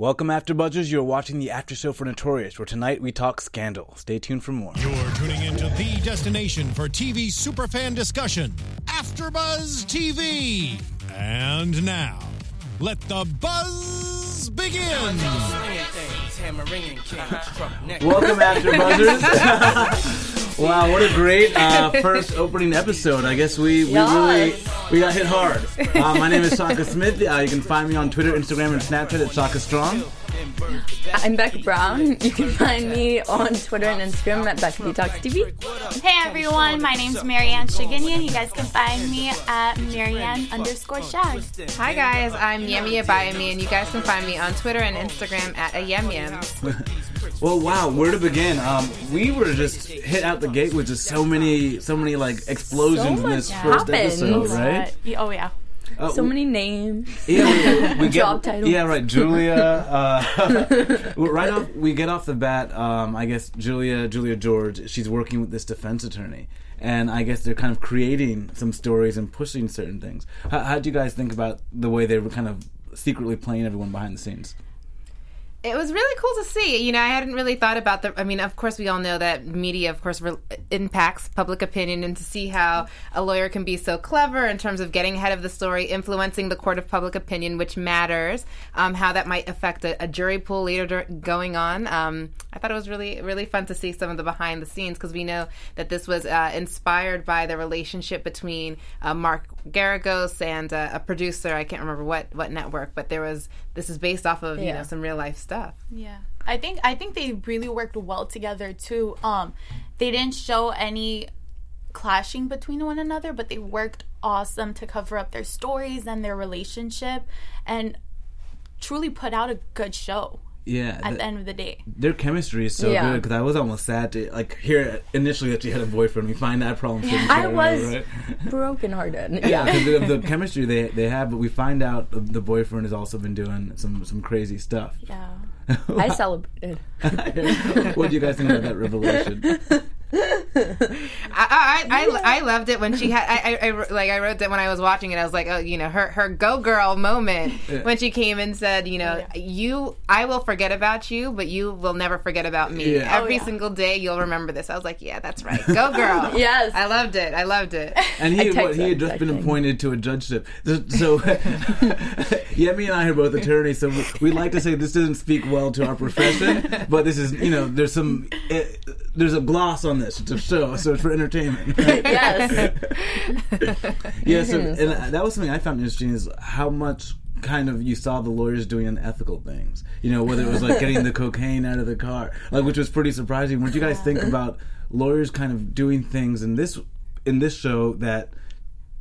Welcome, After Buzzers. You're watching the after show for Notorious, where tonight we talk scandal. Stay tuned for more. You're tuning into the destination for TV superfan discussion, AfterBuzz TV. And now, let the buzz begin. Welcome, After Buzzers. wow, what a great uh, first opening episode. I guess we, we really we got hit hard. Uh, my name is Shaka Smith. Uh, you can find me on Twitter, Instagram, and Snapchat at Shaka Strong. I'm Becca Brown. You can find me on Twitter and Instagram at Becca Detox TV. Hey everyone, my name's Marianne Shiginian. You guys can find me at Marianne underscore Shag. Hi guys, I'm Yemi Abayami, and you guys can find me on Twitter and Instagram at a Yem Yem. Well, wow, where to begin? Um, we were just hit out the gate with just so many, so many like explosions So in this first happens. episode, right? Uh, oh yeah. Uh, So many names. Yeah, we, we get Job titles. yeah right. Julia, uh, right off we get off the bat. Um, I guess Julia, Julia George, she's working with this defense attorney, and I guess they're kind of creating some stories and pushing certain things. How, how do you guys think about the way they were kind of secretly playing everyone behind the scenes? It was really cool to see. You know, I hadn't really thought about the. I mean, of course, we all know that media, of course, re- impacts public opinion, and to see how a lawyer can be so clever in terms of getting ahead of the story, influencing the court of public opinion, which matters, um, how that might affect a, a jury pool later going on. Um, I thought it was really, really fun to see some of the behind the scenes because we know that this was uh, inspired by the relationship between uh, Mark Geragos and uh, a producer. I can't remember what what network, but there was. This is based off of you know some real life stuff. Yeah. I think I think they really worked well together too. Um they didn't show any clashing between one another, but they worked awesome to cover up their stories and their relationship and truly put out a good show Yeah, at the- the end of the day. their chemistry is so Yeah. good because I was almost sad to like hear initially that she had a boyfriend. We find that problem. Yeah. I was brokenhearted. Yeah, Yeah. 'cause of the chemistry they they have, but we find out the- the boyfriend has also been doing some some crazy stuff. Yeah. I celebrated. what do you guys think about that revelation? I, I, I, I loved it when she had I, I, I like I wrote that when I was watching it. I was like oh you know her her go girl moment when she came and said you know you I will forget about you but you will never forget about me. Yeah. every Oh, yeah. single day you'll remember this. I was like yeah that's right. Go girl. Yes. I loved it. I loved it. And he, what, he had just been appointed to a judgeship. So, so Yemi and I are both attorneys, so we, we like to say this doesn't speak well to our profession, but this is, you know, there's some, eh, there's a gloss on this. It's a show, so it's for entertainment. yes. yeah, so and that was something I found interesting is how much kind of you saw the lawyers doing unethical things. You know, whether it was like getting the cocaine out of the car, like which was pretty surprising. What do you guys think about lawyers kind of doing things in this in this show that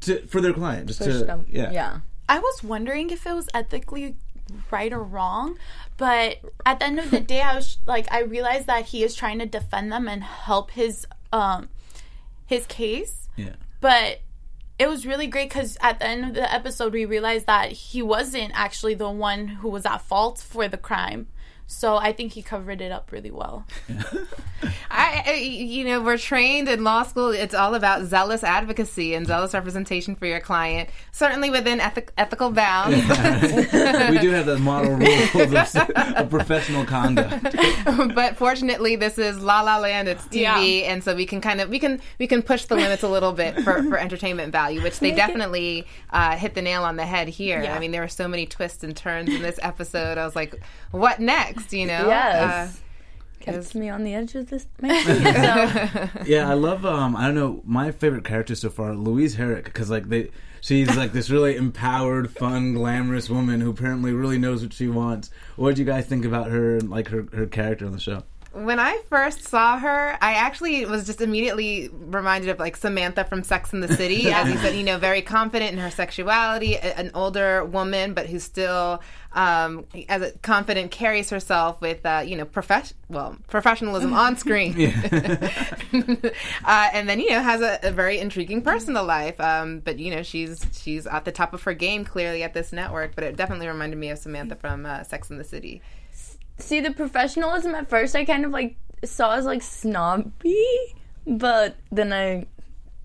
to, for their client, just Push to them. yeah, Yeah. I was wondering if it was ethically right or wrong, but at the end of the day, I was like, I realized that he is trying to defend them and help his um his case, yeah. but it was really great because at the end of the episode, we realized that he wasn't actually the one who was at fault for the crime. So I think he covered it up really well. I, I you know we're trained in law school. It's all about zealous advocacy and zealous representation for your client certainly within ethic, ethical bounds. We do have the model rules of, of professional conduct. but fortunately this is la la land. It's tv and so we can kind of we can we can push the limits a little bit for, for entertainment value which they definitely uh, hit the nail on the head here. Yeah. i mean there were so many twists and turns in this episode. I was like what next you know Yes. Uh, Kept me on the edge of this my. So. Yeah, I love. Um, I don't know. My favorite character so far, Louise Herrick, because like they, she's like this really empowered, fun, glamorous woman who apparently really knows what she wants. What did you guys think about her and like her her character on the show? When I first saw her, I actually was just immediately reminded of like Samantha from Sex and the City, as you said, you know, very confident in her sexuality, a- an older woman, but who still, um, as a confident, carries herself with, uh, you know, profes- well, professionalism on screen, uh, and then you know has a, a very intriguing personal life. Um, but you know, she's she's at the top of her game clearly at this network. But it definitely reminded me of Samantha from uh, Sex and the City. See the professionalism at first I kind of like saw as like snobby, but then I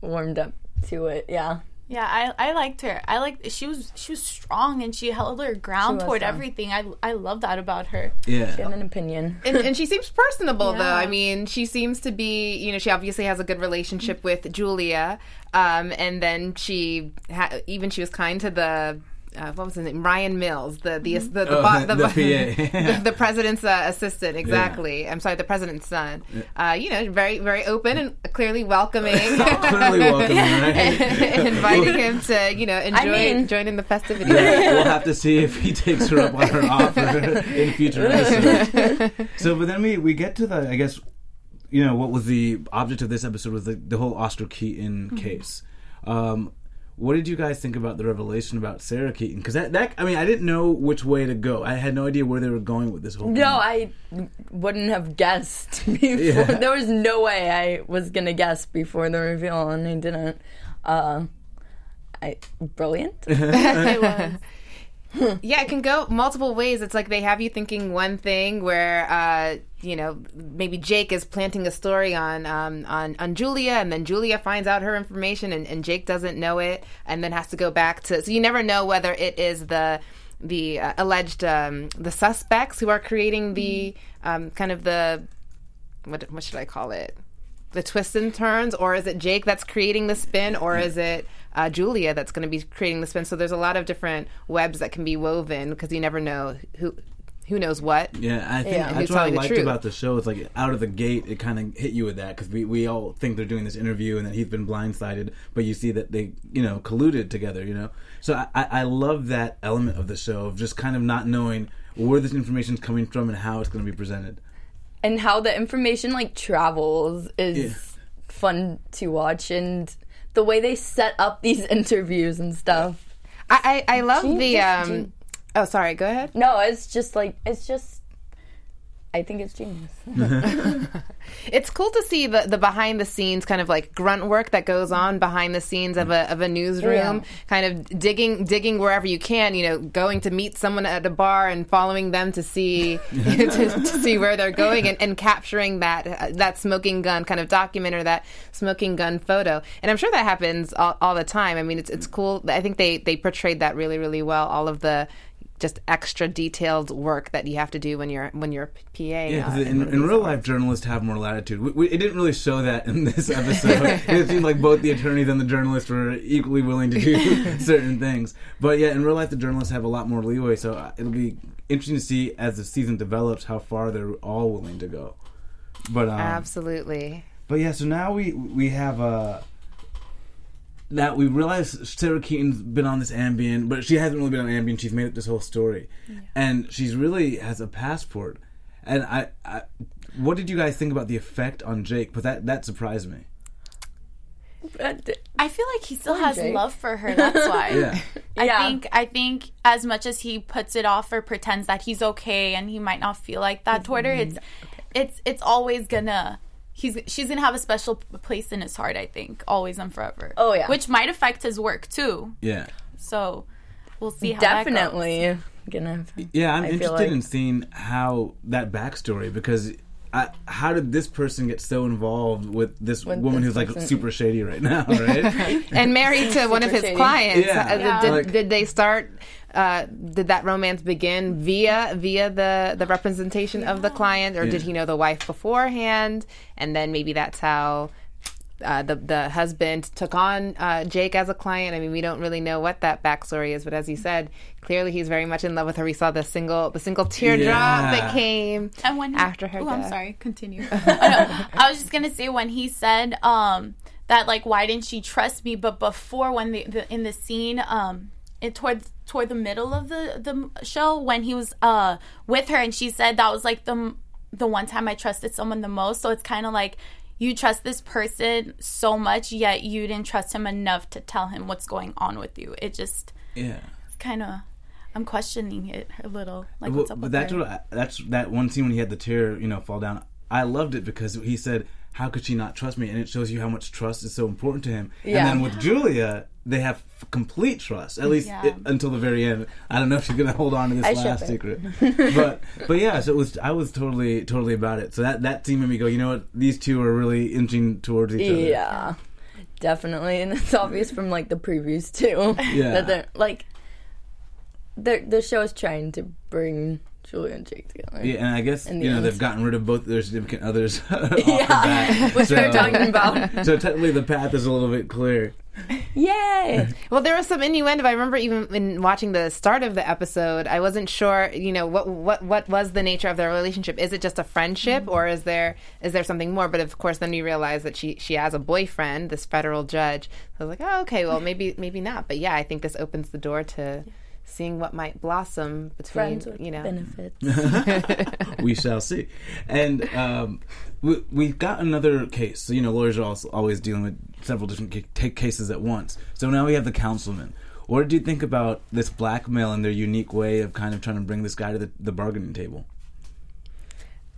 warmed up to it. Yeah. Yeah, I, I liked her. I liked she was she was strong and she held her ground toward strong. everything. I I love that about her. Yeah. She had an opinion. and, and she seems personable though. I mean, she seems to be, you know, she obviously has a good relationship with Julia, um, and then she ha- even she was kind to the. Uh, what was his name? Ryan Mills, the the the the, Oh, bo- the bo- PA. the, the president's uh, assistant. Exactly. I'm sorry, the president's son. Uh, you know, very very open and clearly welcoming. Clearly welcome, right? inviting him to, you know, enjoy mean- join in the festivities. we'll have to see if he takes her up on her offer in future episodes. So, but then we, we get to the, I guess, you know, what was the object of this episode was the, the whole Oscar Keaton case. Um, what did you guys think about the revelation about Sarah Keaton? Because that, that, I mean, I didn't know which way to go. I had no idea where they were going with this whole thing. No, I wouldn't have guessed before. Yeah. There was no way I was gonna guess before the reveal, and I didn't. Uh, I brilliant. It was. Yeah, it can go multiple ways. It's like they have you thinking one thing where, uh, you know, maybe Jake is planting a story on um, on on Julia, and then Julia finds out her information, and, and Jake doesn't know it, and then has to go back to. So you never know whether it is the the uh, alleged um, the suspects who are creating the um, kind of the what what should I call it? The twists and turns, or is it Jake that's creating the spin, or is it uh, Julia that's going to be creating the spin? So there's a lot of different webs that can be woven because you never know who who knows what. Yeah, I think Yeah. that's what I liked about the show. It's like out of the gate, it kind of hit you with that because we, we all think they're doing this interview and that he's been blindsided, but you see that they you know colluded together. You know, so I, I I love that element of the show of just kind of not knowing where this information is coming from and how it's going to be presented. And how the information like travels is Yeah. fun to watch, and the way they set up these interviews and stuff. I I, I love Gene- the. Um, Gene- oh, sorry. Go ahead. No, it's just like it's just. I think it's genius. It's cool to see the, the behind the scenes kind of like grunt work that goes on behind the scenes of a of a newsroom, Yeah. kind of digging digging wherever you can. You know, going to meet someone at a bar and following them to see to, to see where they're going and, and capturing that uh, that smoking gun kind of document or that smoking gun photo. And I'm sure that happens all, all the time. I mean, it's it's cool. I think they they portrayed that really really well. All of the just extra detailed work that you have to do when you're when you're a PA. Yeah, in, in real life, journalists have more latitude. We, we, it didn't really show that in this episode. it seemed like both the attorneys and the journalists were equally willing to do certain things. But yeah, in real life, the journalists have a lot more leeway. So uh, it'll be interesting to see as the season develops how far they're all willing to go. But um, Absolutely. but yeah, so now we we have uh that we realize Sarah Keaton's been on this Ambien, but she hasn't really been on Ambien. She's made up this whole story, and she's really has a passport. And I, I, what did you guys think about the effect on Jake? But that that surprised me. I feel like he still Poor has Jake. love for her. That's why. Yeah, I Yeah. think I think as much as he puts it off or pretends that he's okay and he might not feel like that toward her, it's it's it's always gonna he's she's gonna have a special place in his heart. I think always and forever. Oh, yeah. which might affect his work too. yeah, So we'll see how that goes. Definitely gonna. yeah. I'm I interested like- in seeing how that backstory because. I, how did this person get so involved with this With woman this who's like super shady right now, right? and married to one of his shady. clients. Yeah. Uh, Yeah. Did, Like- did they start? Uh, did that romance begin via via the the representation of the client, or did he know the wife beforehand? And then maybe that's how. Uh, the the husband took on uh, Jake as a client. I mean, we don't really know what that backstory is, but as you said, clearly he's very much in love with her. We saw the single the single teardrop Yeah. that came And when he, after her Oh, I'm sorry. Continue. Oh, no. I was just gonna say when he said um, that like why didn't she trust me? But before when the, the in the scene um, it toward toward the middle of the the show when he was uh with her and she said that was like the the one time I trusted someone the most. So it's kind of like you trust this person so much, yet you didn't trust him enough to tell him what's going on with you. It just yeah. kind of. I'm questioning it a little. Like, Well, what's up but with that's what I, that's that one scene when he had the tear, you know, fall down. I loved it because he said, "How could she not trust me?" And it shows you how much trust is so important to him. Yeah. And then with Julia, they have f- complete trust, at least Yeah. it, until the very end. I don't know if she's gonna hold on to this I last secret, but but yeah. So it was. I was totally totally about it. So that that scene made me go. You know what? These two are really inching towards each other. Yeah. definitely, and it's obvious from like the previews too. Yeah. that they're like, they're, the show is trying to bring Julia and Jake together. Yeah, and I guess you know end. they've gotten rid of both their significant others. off the Yeah, bat. which we're So- talking about. So technically, the path is a little bit clear. Yay! Well, there was some innuendo. I remember even in watching the start of the episode, I wasn't sure, you know, what what what was the nature of their relationship. Is it just a friendship, mm-hmm. or is there is there something more? But of course, then you realize that she she has a boyfriend, this federal judge. So I was like, oh, okay, well, maybe maybe not. But yeah, I think this opens the door to seeing what might blossom between you know. benefits. we shall see. And um, we, we've got another case. So, you know, lawyers are also always dealing with several different ca- take cases at once. So now we have the councilman. What did you think about this blackmail and their unique way of kind of trying to bring this guy to the, the bargaining table?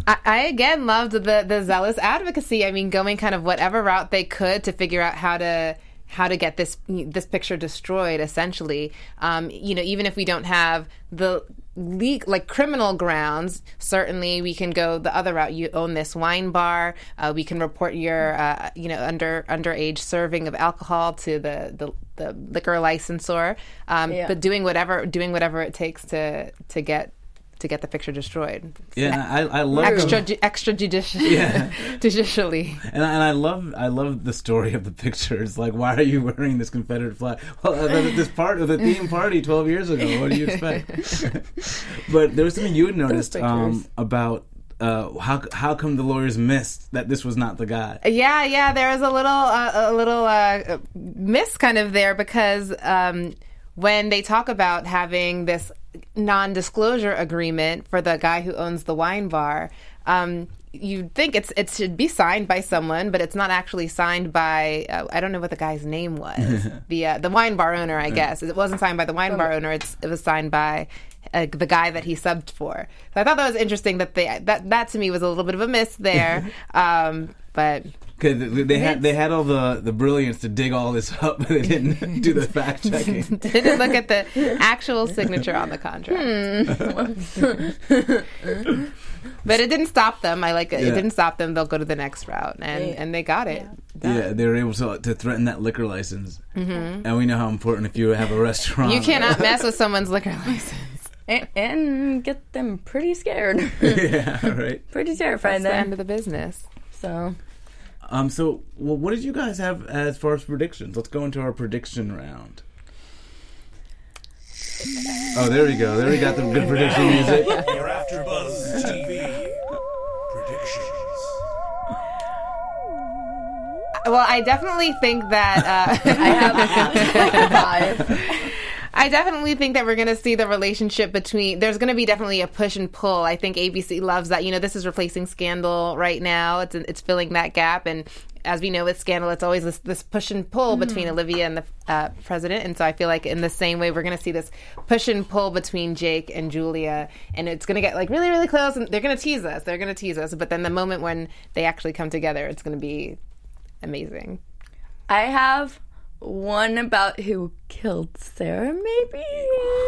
I, I again loved the the zealous advocacy. I mean, going kind of whatever route they could to figure out how to how to get this this picture destroyed. Essentially, um, you know, even if we don't have the leak like criminal grounds, certainly we can go the other route. You own this wine bar. Uh, we can report your uh, you know under underage serving of alcohol to the the, the liquor licensor. Um, Yeah. But doing whatever doing whatever it takes to to get to get the picture destroyed Yeah, I, I love extra extrajudicial Yeah. judicially. And I, and I love I love the story of the pictures. Like, why are you wearing this Confederate flag? Well, uh, this part of the theme party twelve years ago. What do you expect? but there was something you had noticed um, about uh, how how come the lawyers missed that this was not the guy? Yeah, yeah. There was a little uh, a little uh, miss kind of there because um, when they talk about having this non-disclosure agreement for the guy who owns the wine bar. Um, you'd think it's it should be signed by someone, but it's not actually signed by. Uh, I don't know what the guy's name was. the uh, the wine bar owner, I guess. It wasn't signed by the wine bar owner. It's it was signed by uh, the guy that he subbed for. So I thought that was interesting. That they that that to me was a little bit of a miss there. um, but Because they, they had they had all the, the brilliance to dig all this up, but they didn't do the fact checking. didn't look at the actual signature on the contract. but it didn't stop them. I like it. It didn't stop them. They'll go to the next route, and Yeah. and they got it. Yeah, they were able to to threaten that liquor license, mm-hmm. and we know how important if you have a restaurant. You cannot mess with someone's liquor license. and, and get them pretty scared, yeah, right. pretty terrified That's the end of the business. So Um. So, well, what did you guys have as far as predictions? Let's go into our prediction round. Oh, there we go. There we got the good prediction music. Your AfterBuzz TV predictions. Well, I definitely think that. Uh, I have a five. I definitely think that we're going to see the relationship between. There's going to be definitely a push and pull. I think ABC loves that. You know, this is replacing Scandal right now. It's it's filling that gap, and as we know with Scandal, it's always this, this push and pull between Olivia and the uh, president. And so I feel like in the same way, we're going to see this push and pull between Jake and Julia, and it's going to get like really really close, and they're going to tease us. They're going to tease us, but then the moment when they actually come together, it's going to be amazing. I have one about who killed Sarah. Maybe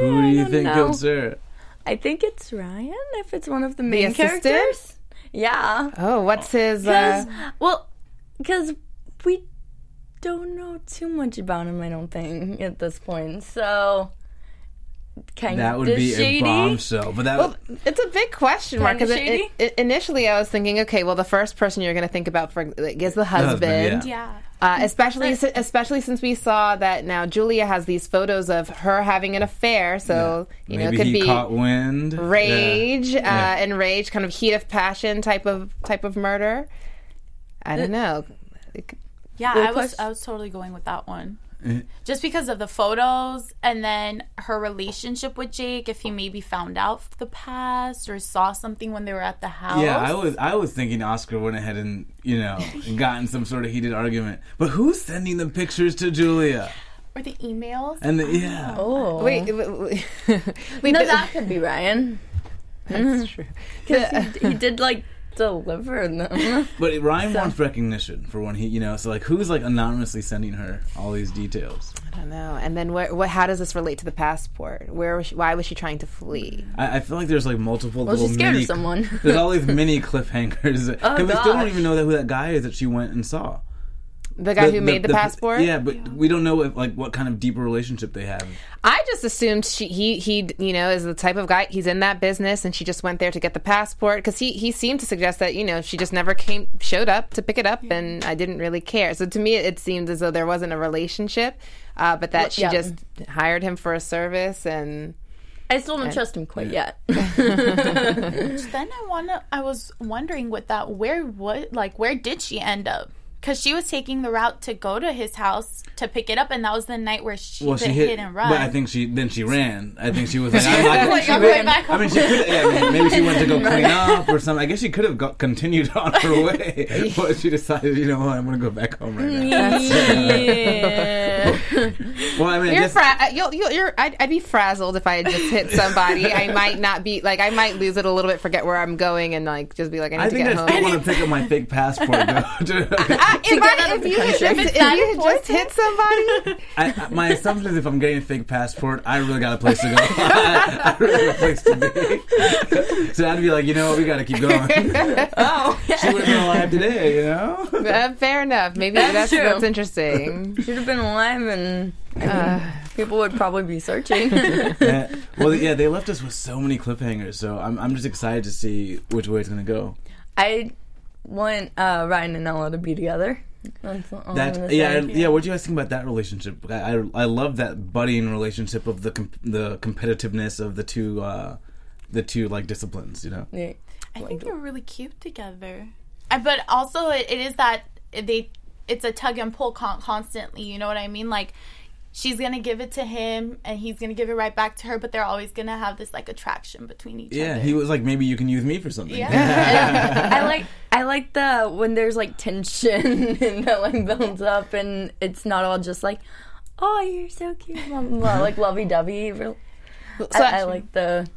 Who do I you don't think know. killed Sarah? I think it's Ryan. If it's one of the main assistant? characters. Yeah. Oh, what's his? Because Uh, well, because we don't know too much about him. I don't think at this point. So kind That of would be shady. a bombshell. But that. Well, it's a big question mark because it, shady? it, initially I was thinking, okay, well, the first person you're going to think about for like, is the husband, husband, Yeah. uh, especially especially since we saw that now Julia has these photos of her having an affair, so you know maybe it could he be caught wind. rage, Yeah. uh, Yeah. and rage, kind of heat of passion type of type of murder. I don't know. Yeah, I was question. I was totally going with that one. Eh. Just because of the photos and then her relationship with Jake, if he maybe found out the past or saw something when they were at the house. Yeah, I was I was thinking Oscar went ahead and you know gotten some sort of heated argument. But who's sending the pictures to Julia? Or the emails. And the, yeah, Oh, Wait, wait, wait. Wait, no, the- that could be Ryan. that's true. Because he, he did like deliver them. but Ryan wants recognition for when he you know so like who's like anonymously sending her all these details. I don't know. And then where, what? How does this relate to the passport? Where was she, why was she trying to flee? I, I feel like there's like multiple Well, little she's scared mini, of someone. There's all these mini cliffhangers. Oh, Because we still don't even know that who that guy is that she went and saw. The guy who made the passport? Yeah, but we don't know if, like what kind of deeper relationship they have. I just assumed she, he he you know is the type of guy he's in that business and she just went there to get the passport because he he seemed to suggest that you know she just never came showed up to pick it up and I didn't really care so to me it seemed as though there wasn't a relationship uh, but that she Yeah. just hired him for a service and I still don't trust him quite yet. Then I wanna. I was wondering with that, where what like where did she end up? Because she was taking the route to go to his house to pick it up, and that was the night where she Well, did she hit, hit, and run. but I think she then she ran. I think she was like, I'm not, Like, she I'm ran- going back I mean, she could. Yeah, I mean, maybe she went to go clean up or something. I guess she could have got, continued on her way, but she decided, you know what, I'm going to go back home right now. yeah. Well, I mean, I You're guess, fra- uh, you'll, you'll, you're I'd, I'd be frazzled if I had just hit somebody. I might not be like I might lose it a little bit, forget where I'm going, and like just be like I need I to think I get still home. want to pick up my fake passport. Though. I- if, I, if you had just, If if you had just hit somebody, I, I- my assumption is if I'm getting a fake passport, I really got a place to go. I, really got a place to be. so I'd be like, you know what, we got to keep going. oh, she would have been alive today, you know. uh, fair enough. Maybe that's true. that's interesting. She'd have been alive, and I mean, people would probably be searching. Yeah. Well, yeah, they left us with so many cliffhangers, so I'm I'm just excited to see which way it's gonna go. I want uh, Ryan and Ella to be together. That's all That yeah. I- yeah. What do you guys think about that relationship? I I, I love that budding relationship of the com- the competitiveness of the two uh the two like disciplines. You know. Yeah. I think they're really cute together. Uh, But also, it, it is that they it's a tug and pull con- constantly. You know what I mean? Like she's gonna give it to him, and he's gonna give it right back to her. But they're always gonna have this like attraction between each Yeah, other. Yeah he was like, maybe you can use me for something. Yeah. I like I like the when there's like tension and that like builds up and it's not all just like, oh you're so cute, blah, blah, blah, like lovey dovey. I, I like the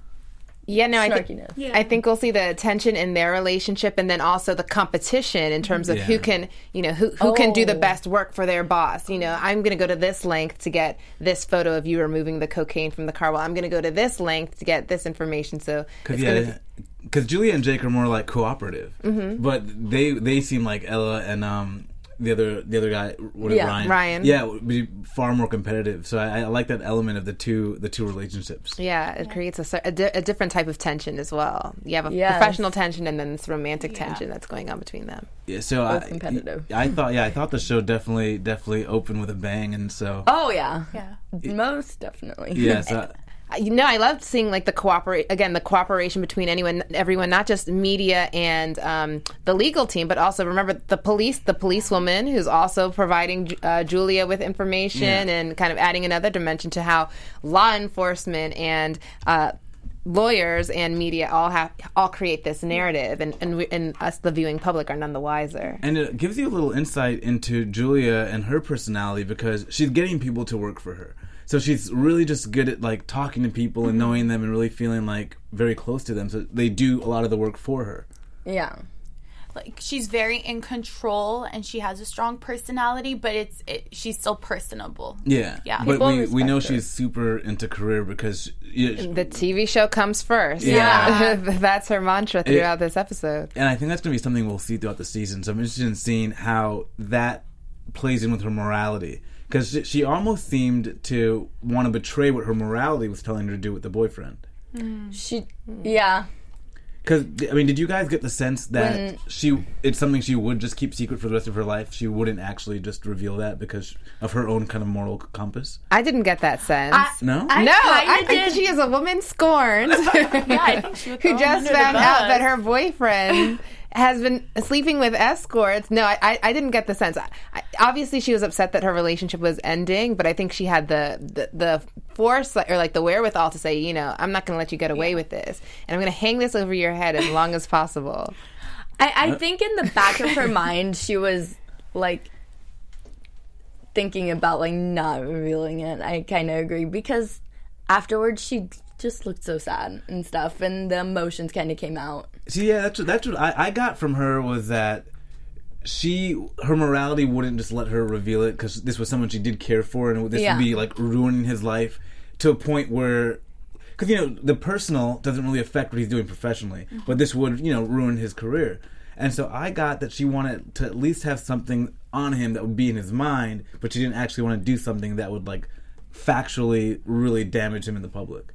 Yeah, no, I think snarkiness. I think we'll see the tension in their relationship, and then also the competition in terms of who can, you know, who who can do the Oh. best work for their boss. You know, I'm going to go to this length to get this photo of you removing the cocaine from the car. Well, I'm going to go to this length to get this information. So Because it's gonna yeah, because Julia and Jake are more like cooperative, Mm-hmm. but they they seem like Ella and um the other the other guy what is Yeah, Ryan Ryan. yeah would be far more competitive. So I, I like that element of the two the two relationships. Yeah, it creates a, a, di- a different type of tension as well. You have a Yes. professional tension and then this romantic tension that's going on between them. Yeah, so I, competitive. I thought yeah I thought the show definitely definitely opened with a bang, and so Oh yeah, yeah. most definitely. yeah so. You know, I loved seeing like the cooperate again, the cooperation between anyone, everyone, not just media and um, the legal team, but also remember the police, the policewoman who's also providing uh, Julia with information Yeah. and kind of adding another dimension to how law enforcement and uh, lawyers and media all have all create this narrative, and and, we, and us, the viewing public, are none the wiser. And it gives you a little insight into Julia and her personality because she's getting people to work for her. So she's really just good at like talking to people and knowing them and really feeling like very close to them. So they do a lot of the work for her. Yeah. like she's very in control and she has a strong personality but it's it, she's still personable Yeah. Yeah. But People we, we know her. she's super into career because yeah, The TV show comes first. Yeah. that's her mantra throughout this episode. and I think that's going to be something we'll see throughout the season. So I'm interested in seeing how that plays in with her morality because she, she almost seemed to want to betray what her morality was telling her to do with the boyfriend. Mm. She. Mm. Yeah. Because I mean, did you guys get the sense that When- she it's something she would just keep secret for the rest of her life? She wouldn't actually just reveal that because of her own kind of moral compass. I didn't get that sense. No, I no, kinda I think did. she is a woman scorned I think she who just found out that her boyfriend has been sleeping with escorts. No, I, I, I didn't get the sense. I, I, obviously, she was upset that her relationship was ending, but I think she had the the, the force or like the wherewithal to say, you know, I'm not going to let you get away with this, and I'm going to hang this over your head as long as possible. I, I think in the back of her mind, she was like thinking about like not revealing it. I kind of agree because afterwards she just looked so sad and stuff, and the emotions kind of came out. See, yeah, that's what, that's what I, I got from her was that she her morality wouldn't just let her reveal it because this was someone she did care for, and this Yeah. would be like ruining his life to a point where. Because you know the personal doesn't really affect what he's doing professionally, mm-hmm. but this would you know ruin his career. And so I got that she wanted to at least have something on him that would be in his mind, but she didn't actually want to do something that would like factually really damage him in the public.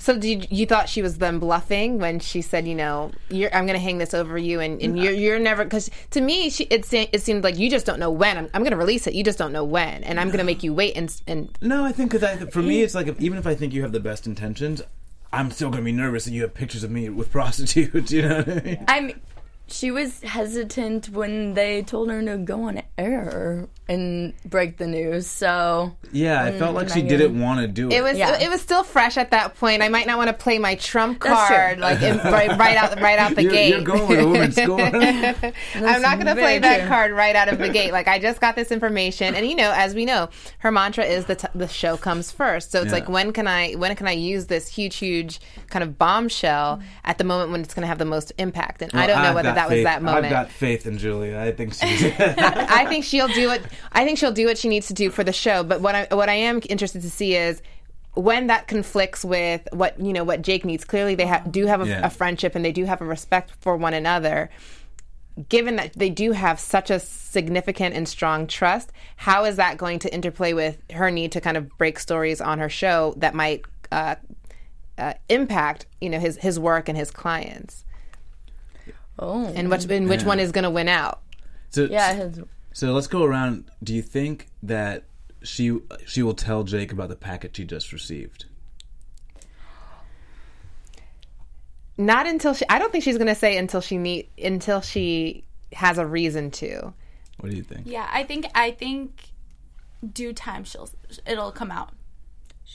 So did you, you thought she was then bluffing when she said, you know, you're, I'm going to hang this over you, and, and you're you're never because to me she it se- it seemed like you just don't know when I'm, I'm going to release it. You just don't know when, and I'm going to make you wait. And and No, I think because for me, it's like if, even if I think you have the best intentions, I'm still going to be nervous that you have pictures of me with prostitutes. You know what I mean? I'm. She was hesitant when they told her to go on air and break the news. So Yeah, I felt mm, like she didn't want to do it. it was Yeah. it was still fresh at that point. I might not want to play my trump card like in, right, right out right out the you're, gate. you're going with a woman's score. I'm not going to play that card right out of the gate. Like I just got this information, and you know, as we know, her mantra is the t- the show comes first. So it's Yeah. like when can I when can I use this huge huge kind of bombshell at the moment when it's going to have the most impact? And I don't know I've whether got that was that moment. I've got faith in Julia. I think she's. I think she'll do what I think she'll do what she needs to do for the show. But what I what I am interested to see is when that conflicts with what you know what Jake needs. Clearly, they ha- do have a, Yeah. a friendship and they do have a respect for one another. Given that they do have such a significant and strong trust, how is that going to interplay with her need to kind of break stories on her show that might uh, uh, impact you know his his work and his clients? oh And which and which Yeah. one is going to win out? so, yeah, his, So let's go around. Do you think that she she will tell Jake about the packet she just received? Not until she. I don't think she's going to say until she meet until she has a reason to. What do you think? Yeah, I think I think due time she'll it'll come out.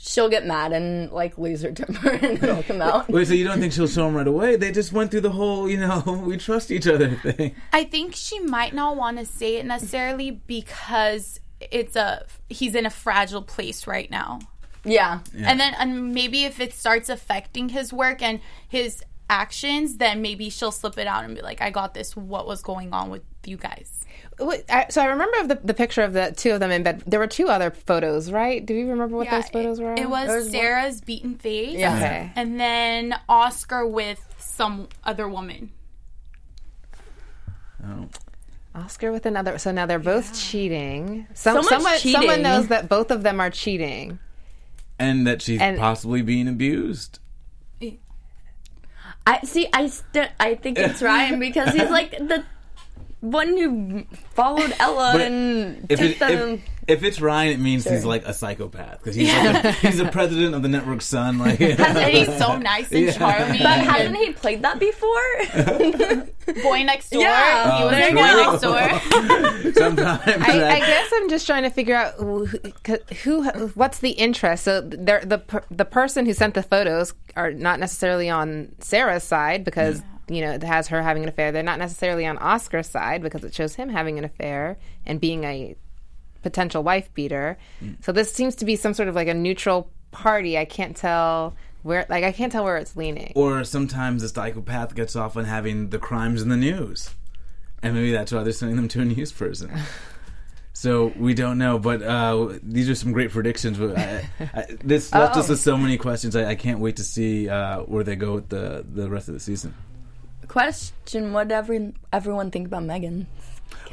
She'll get mad and like lose her temper and it'll come out. Wait, so you don't think she'll show him right away? They just went through the whole, you know, we trust each other thing. I think she might not want to say it necessarily because it's a he's in a fragile place right now. Yeah. And then and maybe if it starts affecting his work and his actions, then maybe she'll slip it out and be like, "I got this. What was going on with you guys?" So I remember of the, the picture of the two of them in bed. There were two other photos, right? Do you remember what those photos it, were? It was There's one- Sarah's beaten face. Yeah. Okay. And then Oscar with some other woman. Oh. Oscar with another. So now they're both cheating. Some, Someone's someone, someone knows that both of them are cheating. And that she's And- possibly being abused. I see. I st- I think it's Ryan because he's like the one who followed Ella But and If, it, them. if, if it's Ryan, it means he's like a psychopath because he's like a, he's the president of the network son. Like, And he's so nice and Yeah. charming. but hasn't he played that before? Boy next door. Yeah. he was Boy next door. sometimes I, that- I guess I'm just trying to figure out who, who what's the interest. So they're, the the person who sent the photos are not necessarily on Sarah's side because you know it has her having an affair. They're not necessarily on Oscar's side because it shows him having an affair and being a potential wife beater. So this seems to be some sort of like a neutral party. I can't tell where like I can't tell where it's leaning. or sometimes the psychopath gets off on having the crimes in the news, and maybe that's why they're sending them to a news person. So we don't know, but uh, these are some great predictions. But I, I, this left us with so many questions. I, I can't wait to see uh, where they go with the the rest of the season. Question: What every everyone think about Megan?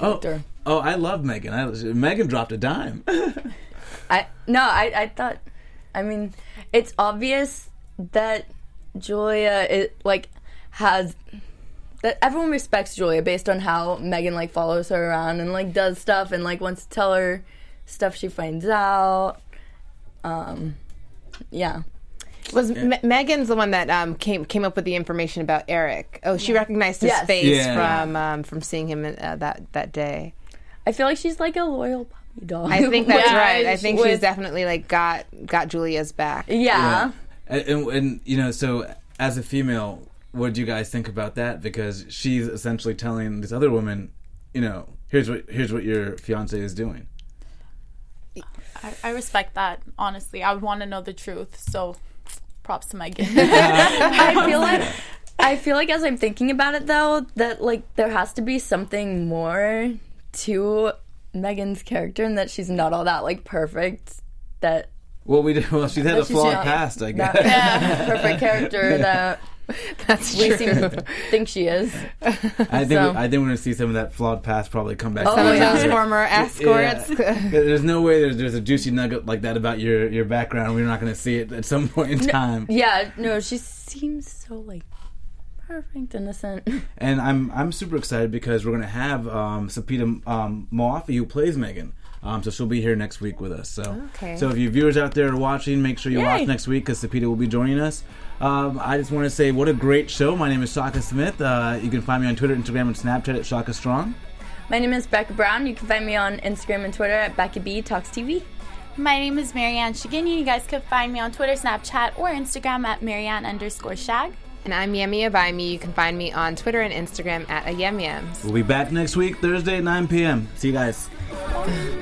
Oh, Character. oh, I love Megan. I, Megan dropped a dime. I no, I I thought. I mean, it's obvious that Julia it like has that everyone respects Julia based on how Megan like follows her around and like does stuff and like wants to tell her stuff she finds out. Um, yeah. Was Me- Megan's the one that um, came came up with the information about Eric? Oh, she recognized his Yes. face Yeah. from um, from seeing him uh, that that day. I feel like she's like a loyal puppy dog. I think that's Yeah, right. I think she's definitely like got got Julia's back. Yeah. And, and, and you know, so as a female, what do you guys think about that? Because she's essentially telling this other woman, you know, here's what here's what your fiance is doing. I, I respect that, honestly. I would want to know the truth. So props to Megan. I feel like I feel like as I'm thinking about it though, that like there has to be something more to Megan's character and that she's not all that like perfect. That Well, we did, well, she had a that flawed past, I guess. that perfect character that That's we true. seem to think she is. I think So- I think we're gonna see some of that flawed past probably come back. Oh, Some of yeah. those former escorts. Yeah. There's no way there's, there's a juicy nugget like that about your, your background. We're not going to see it at some point in time. Yeah, no, she seems so like perfect, innocent. And I'm I'm super excited because we're going to have um, Sepideh um, Moafi who plays Megan. Um, so she'll be here next week with us. So Okay. so if you viewers out there are watching, make sure you Yay. watch next week because Sepideh will be joining us. Um, I just want to say what a great show. My name is Shaka Smith. Uh, you can find me on Twitter, Instagram, and Snapchat at Shaka Strong. My name is Becca Brown. You can find me on Instagram and Twitter at Becca B Talks TV. My name is Marianne Shigini. You guys can find me on Twitter, Snapchat, or Instagram at Marianne underscore shag. And I'm Yemi Abaimi. You can find me on Twitter and Instagram at ayemyems. We'll be back next week, Thursday at 9 p.m. See you guys.